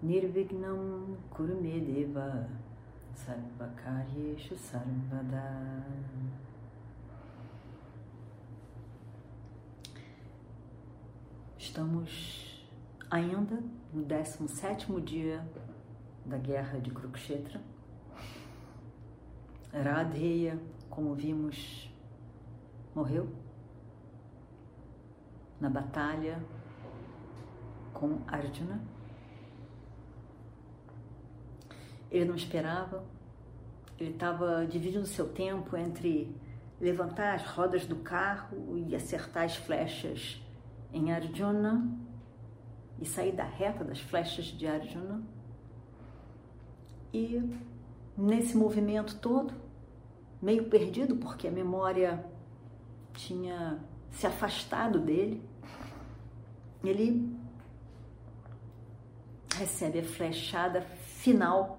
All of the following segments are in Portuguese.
Nirvignam Kurumedeva Sarvakaryeshu Sarvada Estamos ainda no 17º dia da guerra de Kurukshetra. Radheya, como vimos, morreu na batalha com Arjuna. Ele não esperava, ele estava dividindo seu tempo entre levantar as rodas do carro e acertar as flechas em Arjuna e sair da reta das flechas de Arjuna. E nesse movimento todo, meio perdido, porque a memória tinha se afastado dele, ele recebe a flechada final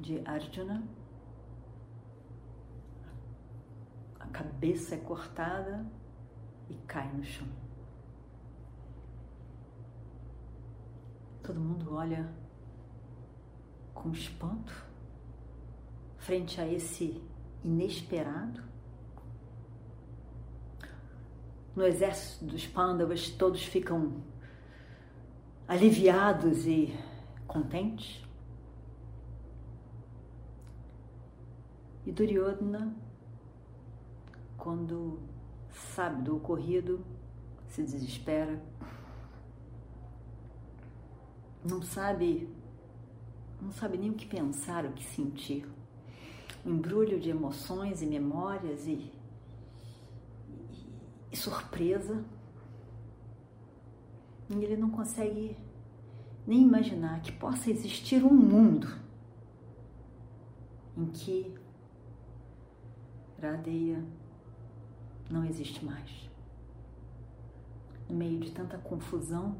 de Arjuna. A cabeça é cortada e cai no chão. Todo mundo olha com espanto frente a esse inesperado. No exército dos Pandavas, todos ficam aliviados e contentes. E Duryodhana, quando sabe do ocorrido, se desespera não sabe, não sabe nem o que pensar, o que sentir. Um embrulho de emoções e memórias e, e, e surpresa. E ele não consegue nem imaginar que possa existir um mundo em que Radeia não existe mais. No meio de tanta confusão,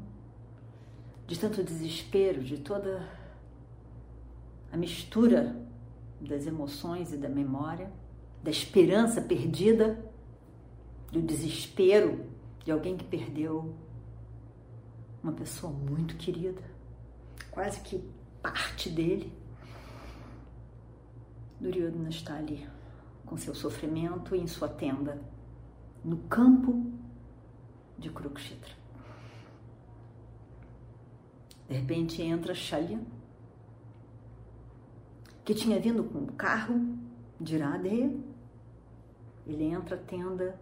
de tanto desespero, de toda a mistura das emoções e da memória, da esperança perdida, do desespero de alguém que perdeu uma pessoa muito querida, quase que parte dele. Duryodhana está ali com seu sofrimento em sua tenda, no campo de Kurukshetra. De repente entra Shalya, que tinha vindo com o carro de Iradeya. Ele entra a tenda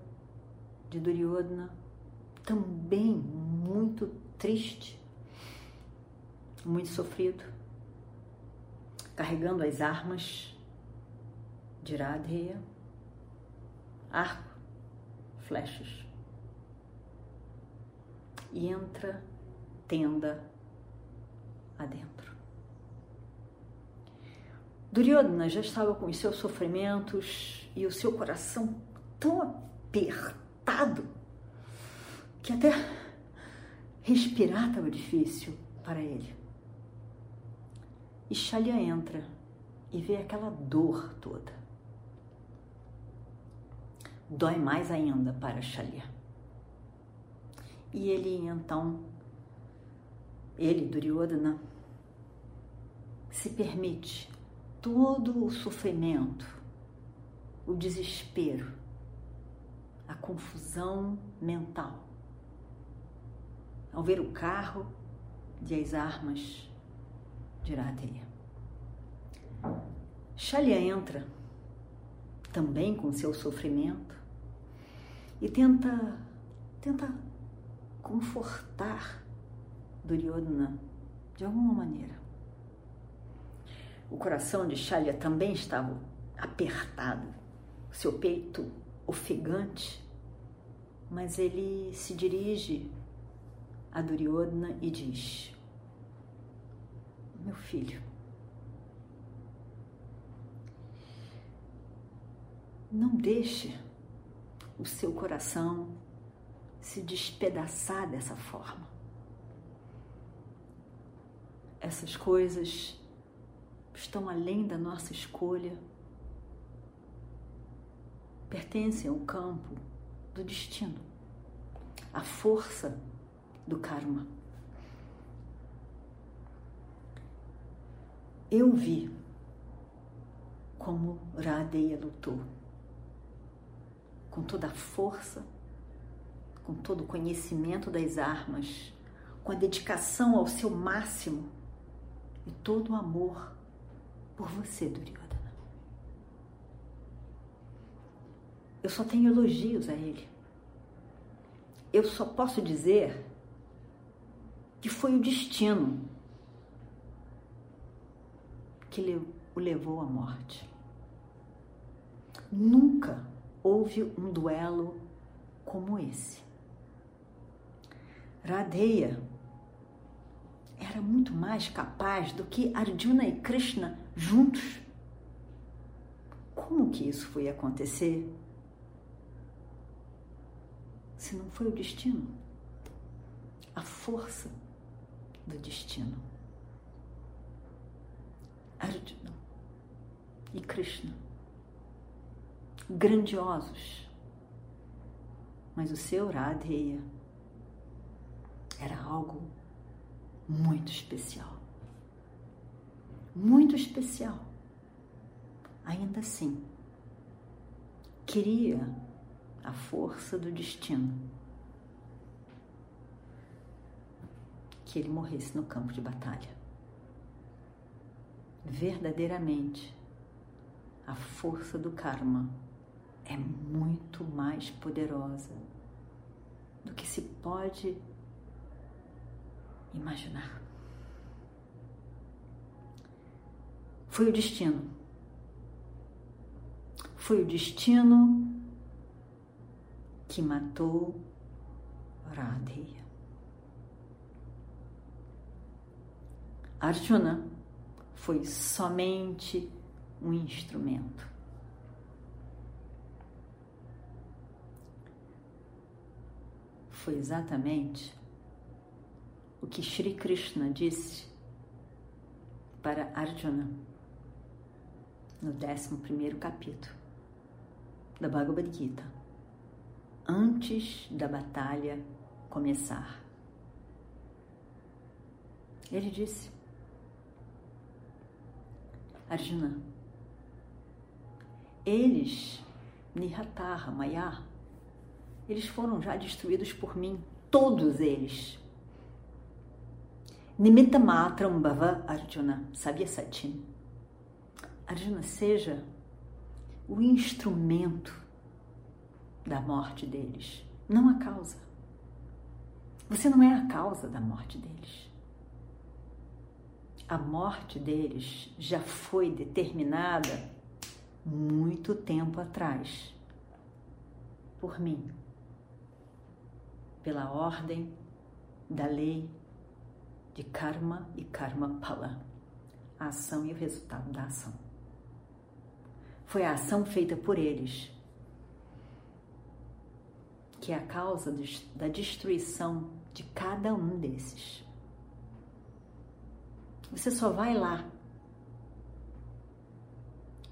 de Duryodhana, também muito triste, muito sofrido, carregando as armas de arco, flechas. E entra tenda adentro. Duryodhana já estava com os seus sofrimentos e o seu coração tão apertado que até respirar estava difícil para ele. E Shalya entra e vê aquela dor toda. Dói mais ainda para Shalya. E ele então, ele, Duryodhana, se permite todo o sofrimento, o desespero, a confusão mental. Ao ver o carro e as armas de Iradeia. Shalya entra também com seu sofrimento e tenta, tenta confortar Duryodhana de alguma maneira. O coração de Shalya também estava apertado, seu peito ofegante, mas ele se dirige a Duryodhana e diz: Meu filho, não deixe o seu coração se despedaçar dessa forma. Essas coisas estão além da nossa escolha, pertencem ao campo do destino, à força do karma. Eu vi como Radeya lutou, com toda a força, com todo o conhecimento das armas, com a dedicação ao seu máximo e todo o amor por você, Duryodhana. Eu só tenho elogios a ele. Eu só posso dizer que foi o destino que o levou à morte. Nunca houve um duelo como esse. Radeya era muito mais capaz do que Arjuna e Krishna juntos. Como que isso foi acontecer? Se não foi o destino, a força do destino. Arjuna e Krishna, grandiosos, mas o seu Radheya era algo muito especial. Muito especial. Ainda assim, queria a força do destino que ele morresse no campo de batalha. Verdadeiramente, a força do karma é muito mais poderosa do que se pode imaginar. Foi o destino. Foi o destino que matou Radheya. Arjuna foi somente um instrumento. Foi exatamente o que Sri Krishna disse para Arjuna no 11 capítulo da Bhagavad Gita, antes da batalha começar. Ele disse: Arjuna, eles, Nihatara, Maya, eles foram já destruídos por mim, todos eles. Nimitta matram bhava Arjuna, sabia Satin? Arjuna, seja o instrumento da morte deles, não a causa. Você não é a causa da morte deles. A morte deles já foi determinada muito tempo atrás por mim, pela ordem da lei de karma e karma pala, a ação e o resultado da ação. Foi a ação feita por eles que é a causa da destruição de cada um desses. Você só vai lá.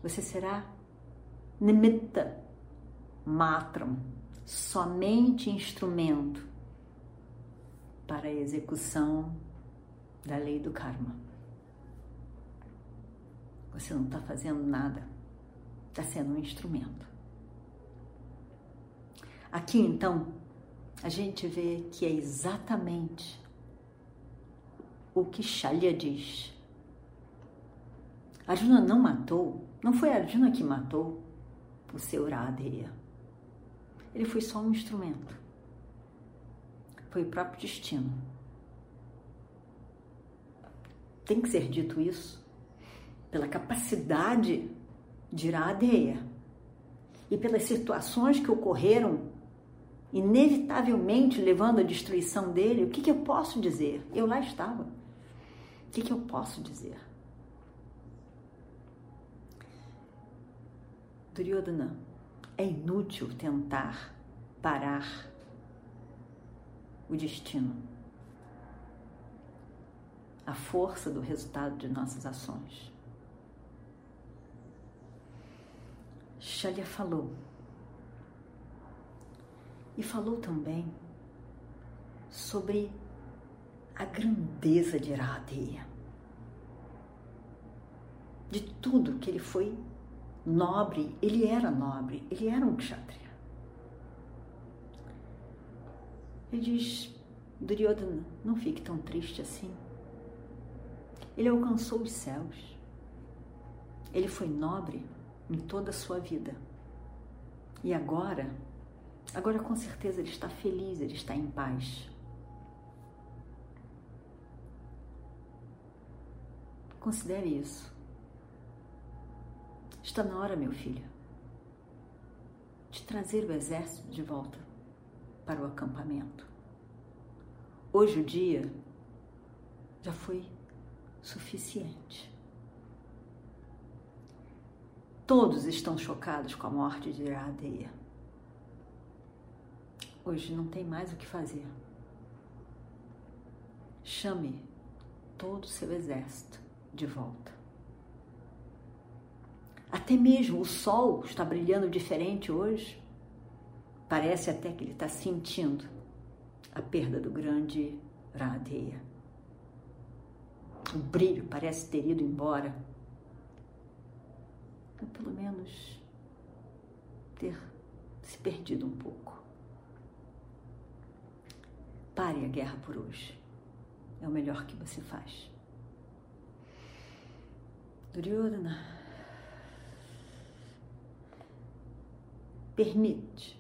Você será nimitta matram, somente instrumento para a execução da lei do karma. Você não está fazendo nada, está sendo um instrumento. Aqui então, a gente vê que é exatamente o que Shalya diz. Arjuna não matou, não foi Arjuna que matou o seu Radheya. Ele foi só um instrumento. Foi o próprio destino tem que ser dito isso, pela capacidade de ir à adeia e pelas situações que ocorreram, inevitavelmente levando à destruição dele, o que, que eu posso dizer? Eu lá estava. O que, que eu posso dizer? Duryodhana, É inútil tentar parar o destino, a força do resultado de nossas ações. Shalia falou. E falou também sobre a grandeza de Iradeya. De tudo que ele foi nobre, ele era nobre, ele era um kshatriya. Ele diz, Duryodhana, não fique tão triste assim. Ele alcançou os céus. Ele foi nobre em toda a sua vida. E agora, agora com certeza ele está feliz, ele está em paz. Considere isso. Está na hora, meu filho, de trazer o exército de volta para o acampamento. Hoje o dia já foi suficiente. Todos estão chocados com a morte de Iradeia. Hoje não tem mais o que fazer. Chame todo o seu exército de volta. Até mesmo o sol está brilhando diferente hoje. Parece até que ele está sentindo a perda do grande Radeia. O brilho parece ter ido embora ou pelo menos ter se perdido um pouco. Pare a guerra por hoje. É o melhor que você faz. Duryodhana, permite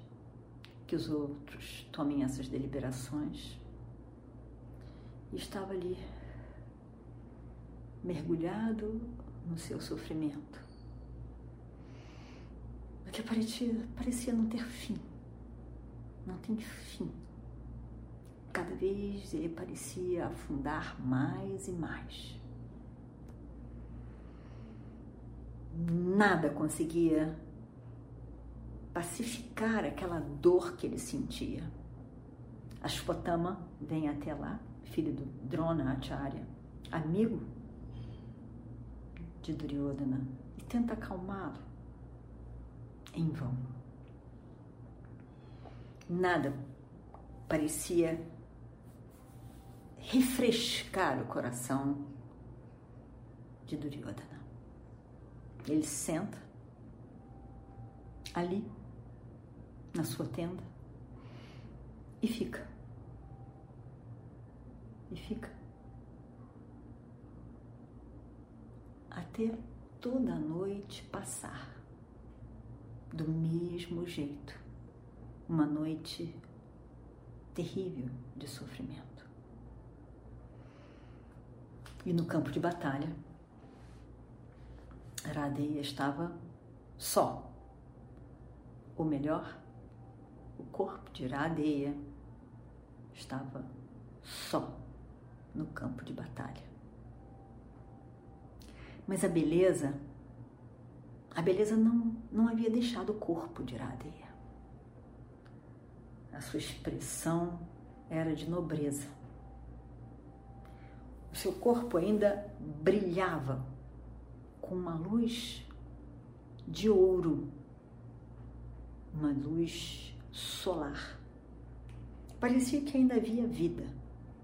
que os outros tomem essas deliberações. E estava ali, mergulhado no seu sofrimento que parecia, parecia não ter fim. Não tem fim. Cada vez ele parecia afundar mais e mais. Nada conseguia pacificar aquela dor que ele sentia. Ashwatthama vem até lá, filho do Drona Acharya, amigo de Duryodhana, e tenta acalmá-lo em vão. Nada parecia refrescar o coração de Duryodhana. Ele senta ali na sua tenda e fica. E fica. Até toda a noite passar do mesmo jeito. Uma noite terrível de sofrimento. E no campo de batalha, Radeia estava só. Ou melhor, o corpo de Radeia estava só no campo de batalha. Mas a beleza a beleza não, não havia deixado o corpo de Iradeia. A sua expressão era de nobreza. O seu corpo ainda brilhava com uma luz de ouro, uma luz solar. Parecia que ainda havia vida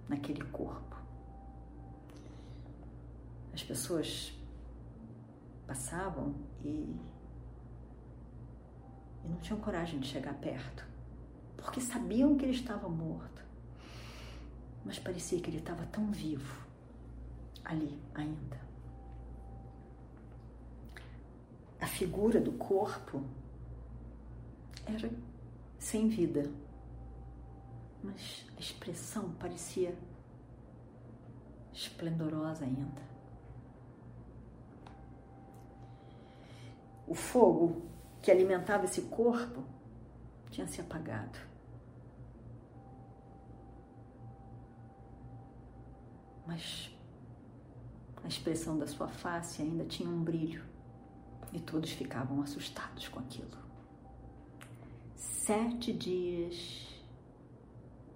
naquele corpo. As pessoas passavam e, e não tinham coragem de chegar perto, porque sabiam que ele estava morto, mas parecia que ele estava tão vivo ali ainda. A figura do corpo era sem vida, mas a expressão parecia esplendorosa ainda. o fogo que alimentava esse corpo tinha se apagado. Mas a expressão da sua face ainda tinha um brilho e todos ficavam assustados com aquilo. Sete dias.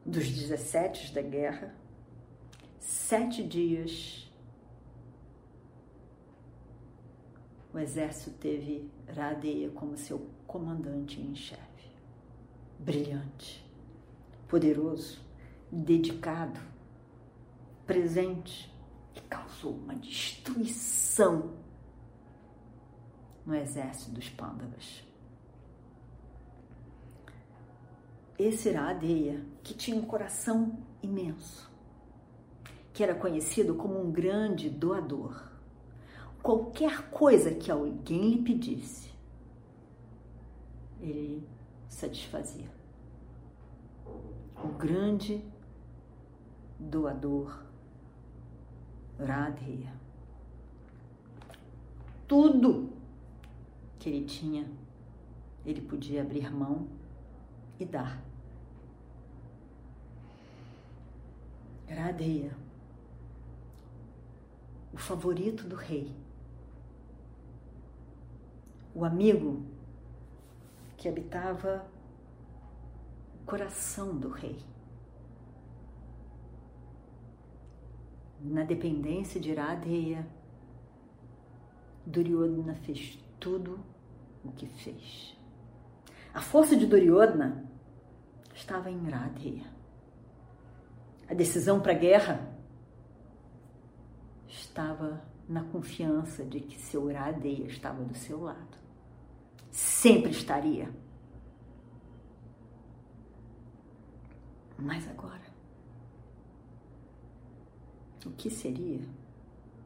Dos 17 da guerra, sete dias. O exército teve Radeia como seu comandante em chefe. Brilhante, poderoso, dedicado, presente. E causou uma destruição no exército dos Pândavas. Esse era Adeia, que tinha um coração imenso, que era conhecido como um grande doador. Qualquer coisa que alguém lhe pedisse, ele satisfazia. O grande doador Radheya. Tudo que ele tinha, ele podia abrir mão e dar. Radheya, o favorito do rei, o amigo que habitava o coração do rei. Na dependência de Radheya, Duryodhana fez tudo o que fez. A força de Duryodhana estava em Radheya. A decisão para a guerra estava na confiança de que seu Radheya estava do seu lado. Sempre estaria. Mas agora, o que seria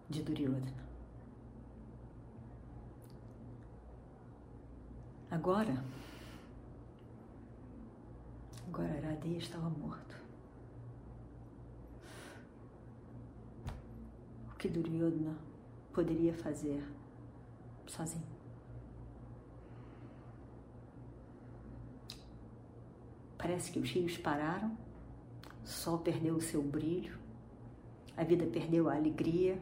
de Duryodhana? Agora, agora Aradeia estava morto. O que Duryodhana poderia fazer sozinho? Parece que os rios pararam, o sol perdeu o seu brilho, a vida perdeu a alegria,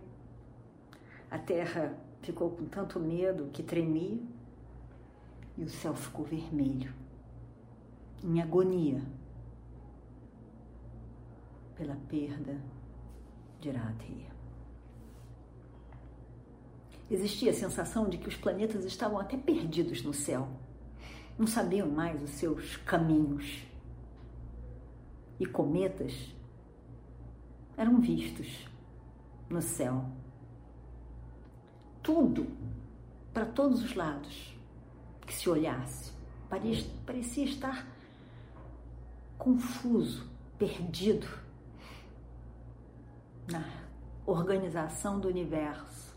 a terra ficou com tanto medo que tremia e o céu ficou vermelho, em agonia pela perda de Radheya. Existia a sensação de que os planetas estavam até perdidos no céu, não sabiam mais os seus caminhos. E cometas eram vistos no céu. Tudo, para todos os lados que se olhasse. Parecia estar confuso, perdido na organização do universo,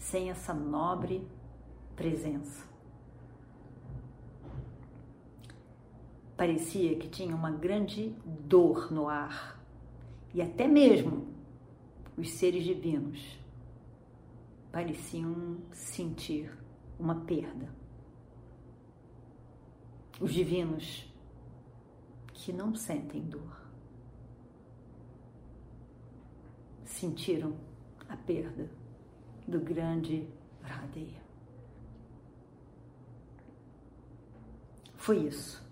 sem essa nobre presença. Parecia que tinha uma grande dor no ar, e até mesmo os seres divinos pareciam sentir uma perda. Os divinos que não sentem dor sentiram a perda do grande Radeya. Foi isso.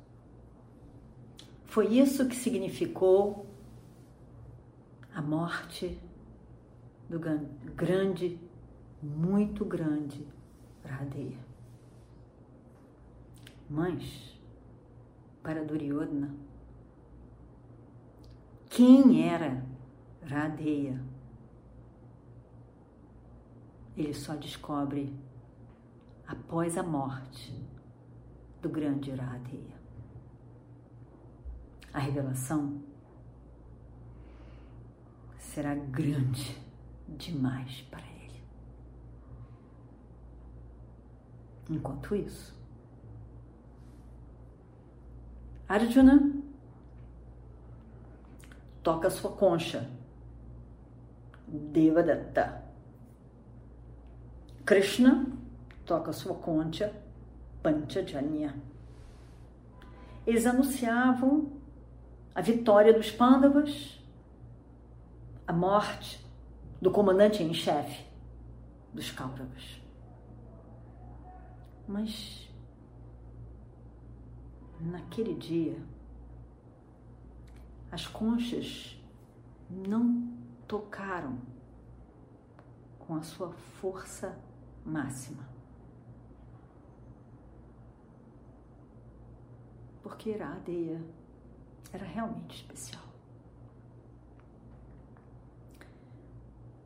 Foi isso que significou a morte do grande, muito grande Radeya. Mas para Duryodhana. Quem era Radeya? Ele só descobre após a morte do grande Radeya. A revelação será grande demais para ele. Enquanto isso, Arjuna toca sua concha. Devadatta. Krishna toca sua concha. Panchajanya. Eles anunciavam a vitória dos Pandavas, a morte do comandante em chefe dos Kauravas. Mas naquele dia, as conchas não tocaram com a sua força máxima. Porque a adeia era realmente especial.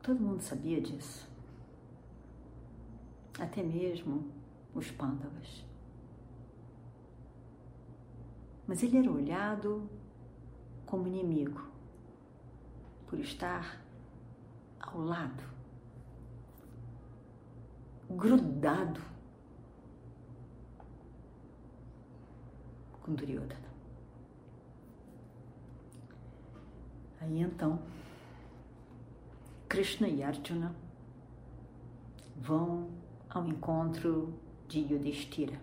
Todo mundo sabia disso. Até mesmo os pândavas. Mas ele era olhado como inimigo por estar ao lado, grudado com Duryodhana. Aí então, Krishna e Arjuna vão ao encontro de Yudhishthira.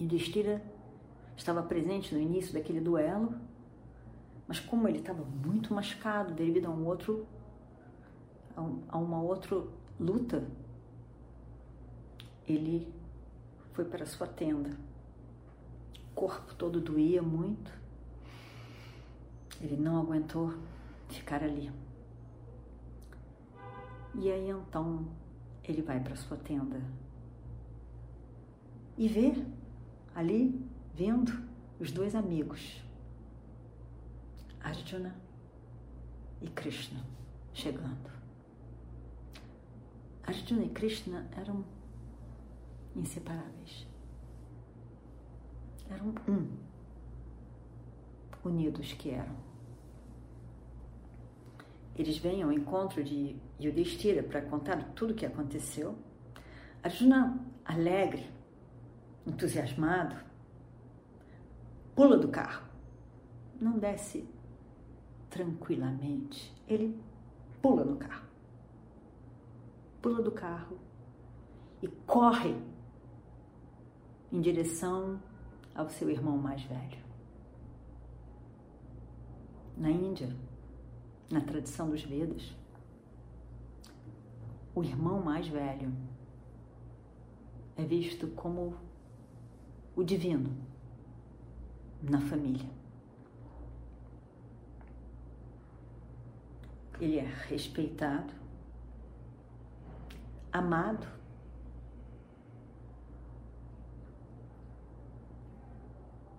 Yudhishthira estava presente no início daquele duelo, mas como ele estava muito machucado devido a um outro a uma outra luta, ele foi para sua tenda. O corpo todo doía muito ele não aguentou ficar ali. E aí então ele vai para sua tenda e vê ali vindo os dois amigos, Arjuna e Krishna, chegando. Arjuna e Krishna eram inseparáveis. Eram um, unidos que eram eles vêm ao encontro de Yudhishthira para contar tudo o que aconteceu. Arjuna, alegre, entusiasmado, pula do carro. Não desce tranquilamente. Ele pula no carro. Pula do carro e corre em direção ao seu irmão mais velho. Na Índia, na tradição dos Vedas, o irmão mais velho é visto como o divino na família. Ele é respeitado, amado,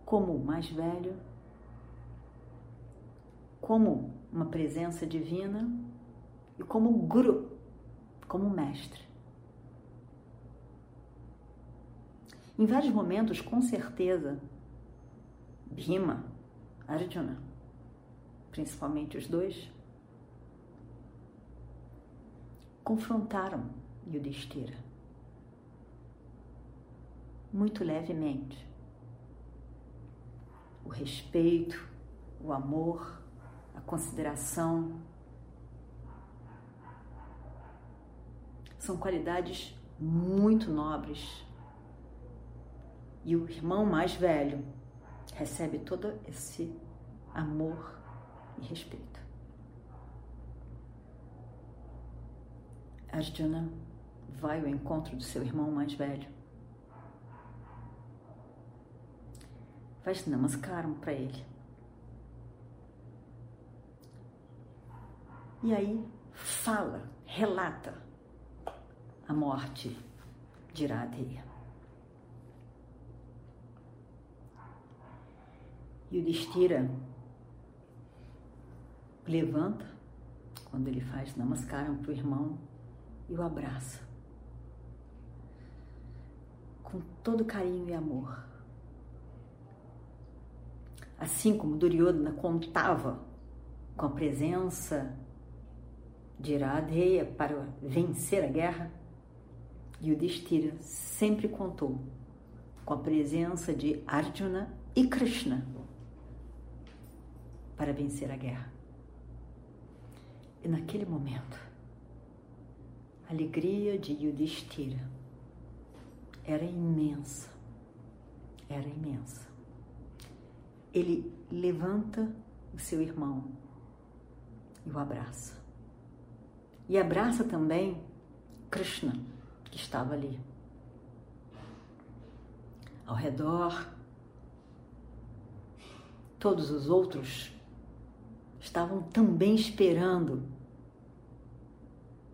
como o mais velho, como uma presença divina? E como guru, como mestre. Em vários momentos, com certeza, Bhima, Arjuna, principalmente os dois, confrontaram Yudhishthira muito levemente. O respeito, o amor, a consideração. São qualidades muito nobres. E o irmão mais velho recebe todo esse amor e respeito. Arjuna vai ao encontro do seu irmão mais velho. Faz namaskaram para ele. E aí fala, relata a morte de Iradeia. E o Destira levanta, quando ele faz namaskaram para o irmão, e o abraça. Com todo carinho e amor. Assim como Duryodhana contava com a presença de Iradeia para vencer a guerra, Yudhishthira sempre contou com a presença de Arjuna e Krishna para vencer a guerra. E naquele momento, a alegria de Yudhishthira era imensa, era imensa. Ele levanta o seu irmão e o abraça. E abraça também Krishna, que estava ali. ao redor, todos os outros estavam também esperando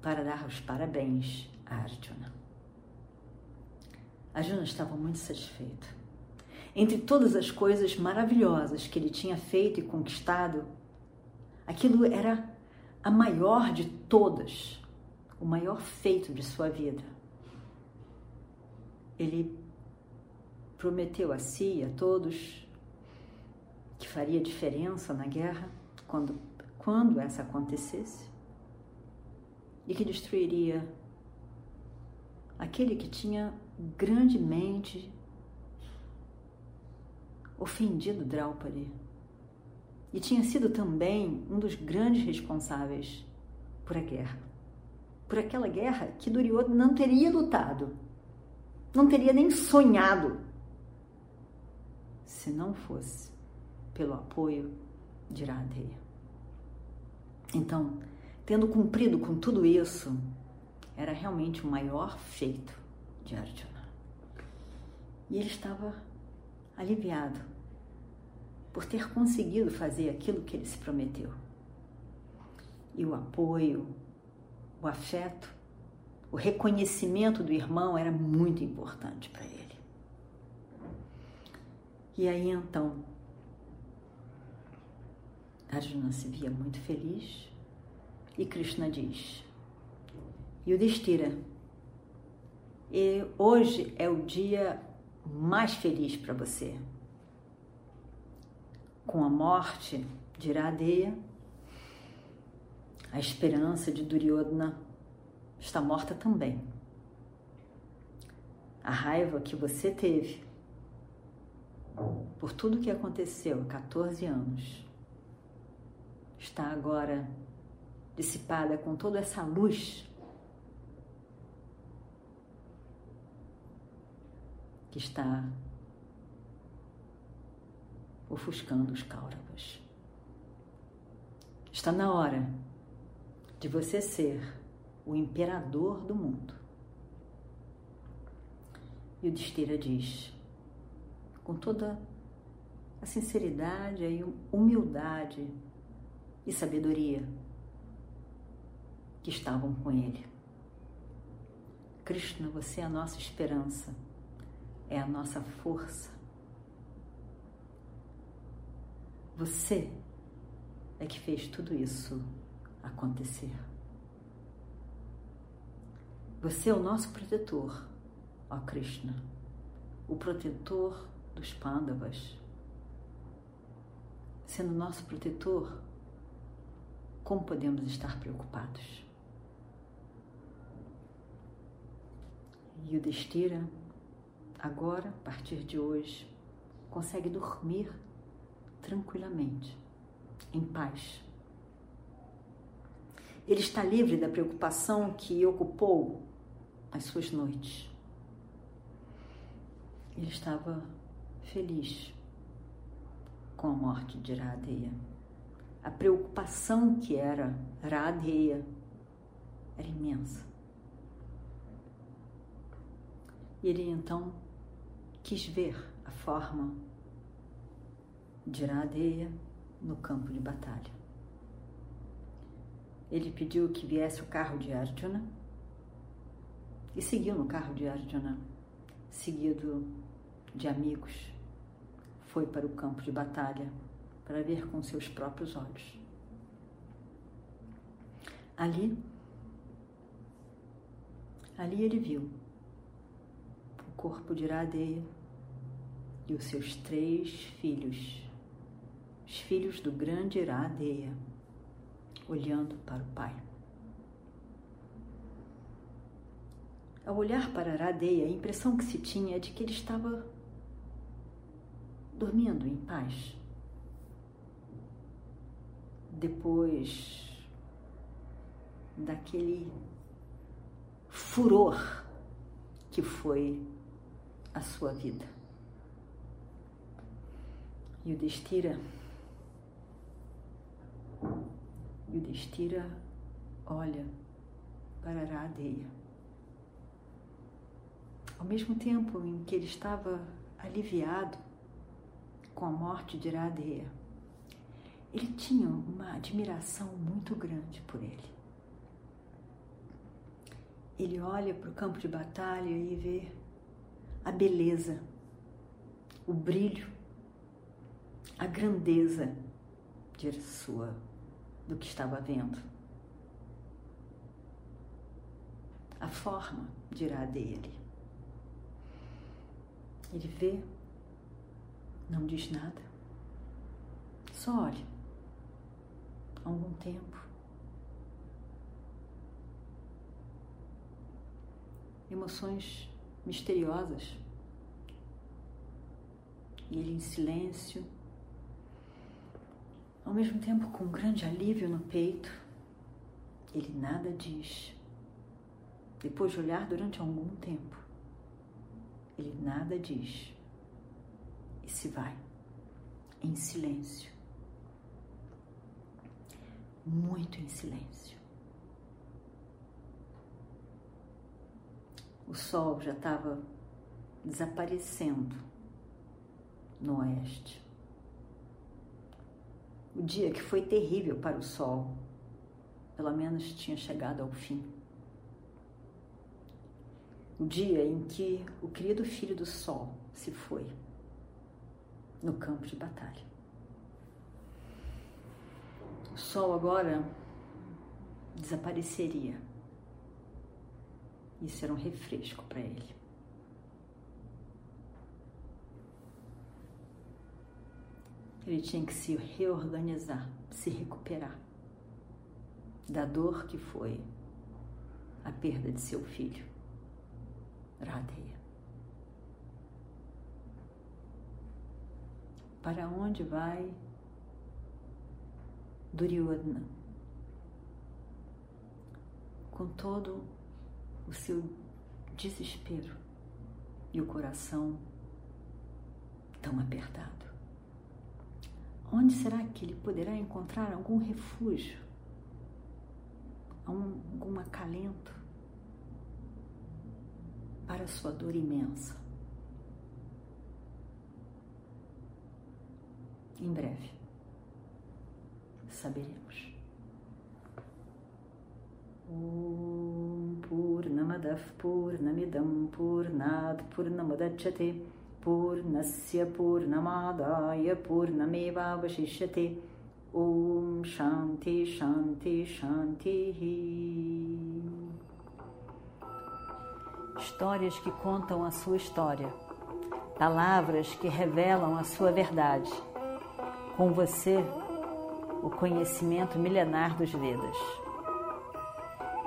para dar os parabéns a Arjuna. Arjuna estava muito satisfeito. Entre todas as coisas maravilhosas que ele tinha feito e conquistado, aquilo era a maior de todas, o maior feito de sua vida. Ele prometeu a si e a todos que faria diferença na guerra quando, quando essa acontecesse e que destruiria aquele que tinha grandemente ofendido Draupadi e tinha sido também um dos grandes responsáveis por a guerra. Por aquela guerra que Duryodhana não teria lutado, não teria nem sonhado se não fosse pelo apoio de Radheya. Então, tendo cumprido com tudo isso, era realmente o maior feito de Arjuna. E ele estava aliviado por ter conseguido fazer aquilo que ele se prometeu. E o apoio, o afeto, o reconhecimento do irmão era muito importante para ele. E aí então, Arjuna se via muito feliz e Krishna diz: Yudhishthira, e hoje é o dia mais feliz para você. Com a morte de Iradeya, a esperança de Duryodhana está morta também. A raiva que você teve por tudo que aconteceu há 14 anos está agora dissipada com toda essa luz que está ofuscando os Kauravas. Está na hora de você ser o imperador do mundo. E o Destira diz, com toda a sinceridade e humildade e sabedoria que estavam com ele. Krishna, você é a nossa esperança é a nossa força. Você é que fez tudo isso acontecer. Você é o nosso protetor, ó Krishna, o protetor dos Pandavas. Sendo nosso protetor, como podemos estar preocupados? Yudhishthira agora, a partir de hoje, consegue dormir tranquilamente, em paz. Ele está livre da preocupação que ocupou as suas noites. Ele estava feliz com a morte de Radeia. A preocupação que era Radeia era imensa. E ele então quis ver a forma de Iradeia no campo de batalha. Ele pediu que viesse o carro de Arjuna e seguiu no carro de Arjuna, seguido de amigos. Foi para o campo de batalha para ver com seus próprios olhos. Ali, ali ele viu corpo de Iradeia e os seus três filhos, os filhos do grande Iradeia, olhando para o pai. Ao olhar para Iradeia, a impressão que se tinha é de que ele estava dormindo em paz. Depois daquele furor que foi a sua vida. E o Destira, e o Destira olha para Aradeia. Ao mesmo tempo em que ele estava aliviado com a morte de Iradeia, ele tinha uma admiração muito grande por ele. Ele olha para o campo de batalha e vê a beleza, o brilho, a grandeza de sua do que estava vendo. A forma de Iradeia ali. Ele vê, não diz nada, só olha. Há algum tempo. Emoções misteriosas. E ele em silêncio, ao mesmo tempo com um grande alívio no peito, ele nada diz. Depois de olhar durante algum tempo, ele nada diz e se vai em silêncio, muito em silêncio. O sol já estava desaparecendo no oeste. O dia que foi terrível para o sol, pelo menos tinha chegado ao fim o dia em que o querido filho do sol se foi no campo de batalha. O sol agora desapareceria. Isso era um refresco para ele. Ele tinha que se reorganizar, se recuperar da dor que foi a perda de seu filho. Radheya. Para onde vai Duryodhana? Com todo o seu desespero e o coração tão apertado. Onde será que ele poderá encontrar algum refúgio, algum acalento? para a sua dor imensa. Em breve saberemos. Om Purnamadav Purnamidam Purnat Purnamadachyate Purnasya Purnamadaya Purnamevavashishyate Om Shanti Shanti Shanti histórias que contam a sua história, palavras que revelam a sua verdade. Com você, o conhecimento milenar dos Vedas.